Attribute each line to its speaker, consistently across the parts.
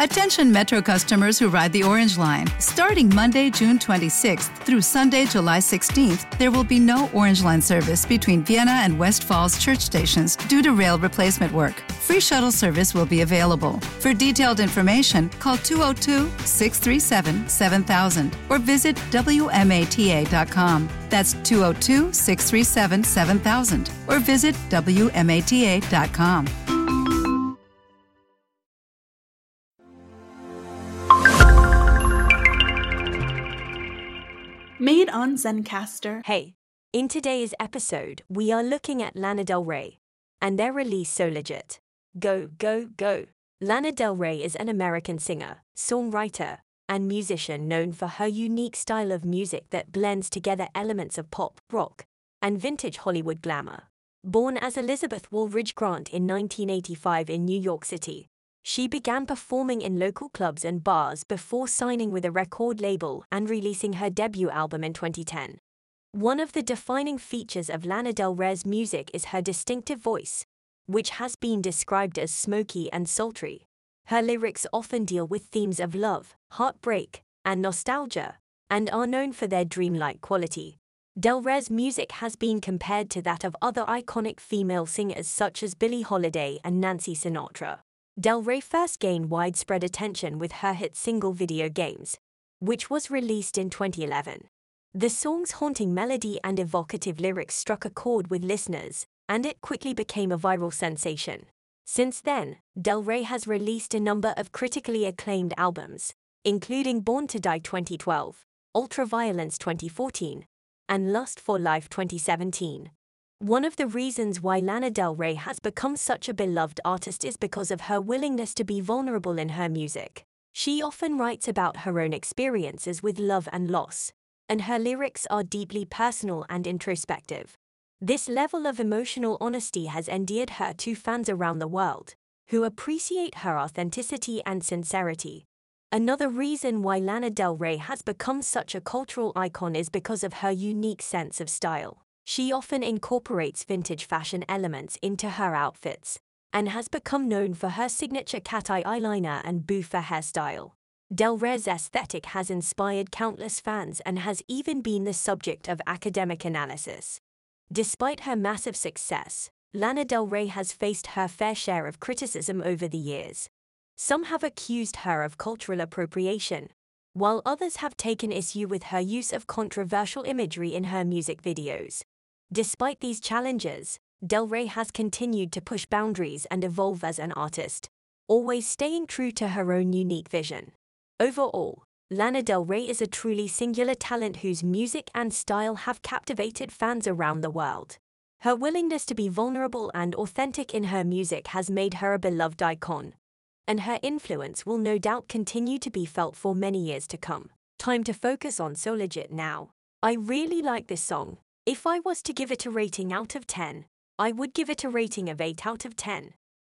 Speaker 1: Attention Metro customers who ride the Orange Line. Starting Monday, June 26th through Sunday, July 16th, there will be no Orange Line service between Vienna and West Falls church stations due to rail replacement work. Free shuttle service will be available. For detailed information, call 202 637 7000 or visit WMATA.com. That's 202 637 7000 or visit WMATA.com.
Speaker 2: Made on Zencastr.
Speaker 3: Hey, in today's episode, we are looking at Lana Del Rey and their release So Legit. Go, go, go. Lana Del Rey is an American singer, songwriter, and musician known for her unique style of music that blends together elements of pop, rock, and vintage Hollywood glamour. Born as Elizabeth Woolridge Grant in 1985 in New York City, she began performing in local clubs and bars before signing with a record label and releasing her debut album in 2010. One of the defining features of Lana Del Rey's music is her distinctive voice, which has been described as smoky and sultry. Her lyrics often deal with themes of love, heartbreak, and nostalgia, and are known for their dreamlike quality. Del Rey's music has been compared to that of other iconic female singers such as Billie Holiday and Nancy Sinatra. Del Rey first gained widespread attention with her hit single Video Games, which was released in 2011. The song's haunting melody and evocative lyrics struck a chord with listeners, and it quickly became a viral sensation. Since then, Del Rey has released a number of critically acclaimed albums, including Born to Die 2012, Ultraviolence 2014, and Lust for Life 2017. One of the reasons why Lana Del Rey has become such a beloved artist is because of her willingness to be vulnerable in her music. She often writes about her own experiences with love and loss, and her lyrics are deeply personal and introspective. This level of emotional honesty has endeared her to fans around the world, who appreciate her authenticity and sincerity. Another reason why Lana Del Rey has become such a cultural icon is because of her unique sense of style. She often incorporates vintage fashion elements into her outfits and has become known for her signature cat eye eyeliner and bouffe hairstyle. Del Rey's aesthetic has inspired countless fans and has even been the subject of academic analysis. Despite her massive success, Lana Del Rey has faced her fair share of criticism over the years. Some have accused her of cultural appropriation, while others have taken issue with her use of controversial imagery in her music videos. Despite these challenges, Del Rey has continued to push boundaries and evolve as an artist, always staying true to her own unique vision. Overall, Lana Del Rey is a truly singular talent whose music and style have captivated fans around the world. Her willingness to be vulnerable and authentic in her music has made her a beloved icon, and her influence will no doubt continue to be felt for many years to come. Time to focus on So Legit now. I really like this song. If I was to give it a rating out of 10, I would give it a rating of 8 out of 10.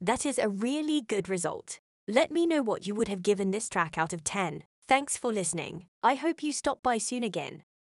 Speaker 3: That is a really good result. Let me know what you would have given this track out of 10. Thanks for listening. I hope you stop by soon again.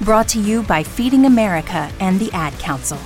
Speaker 3: Brought to you by Feeding America and the Ad Council.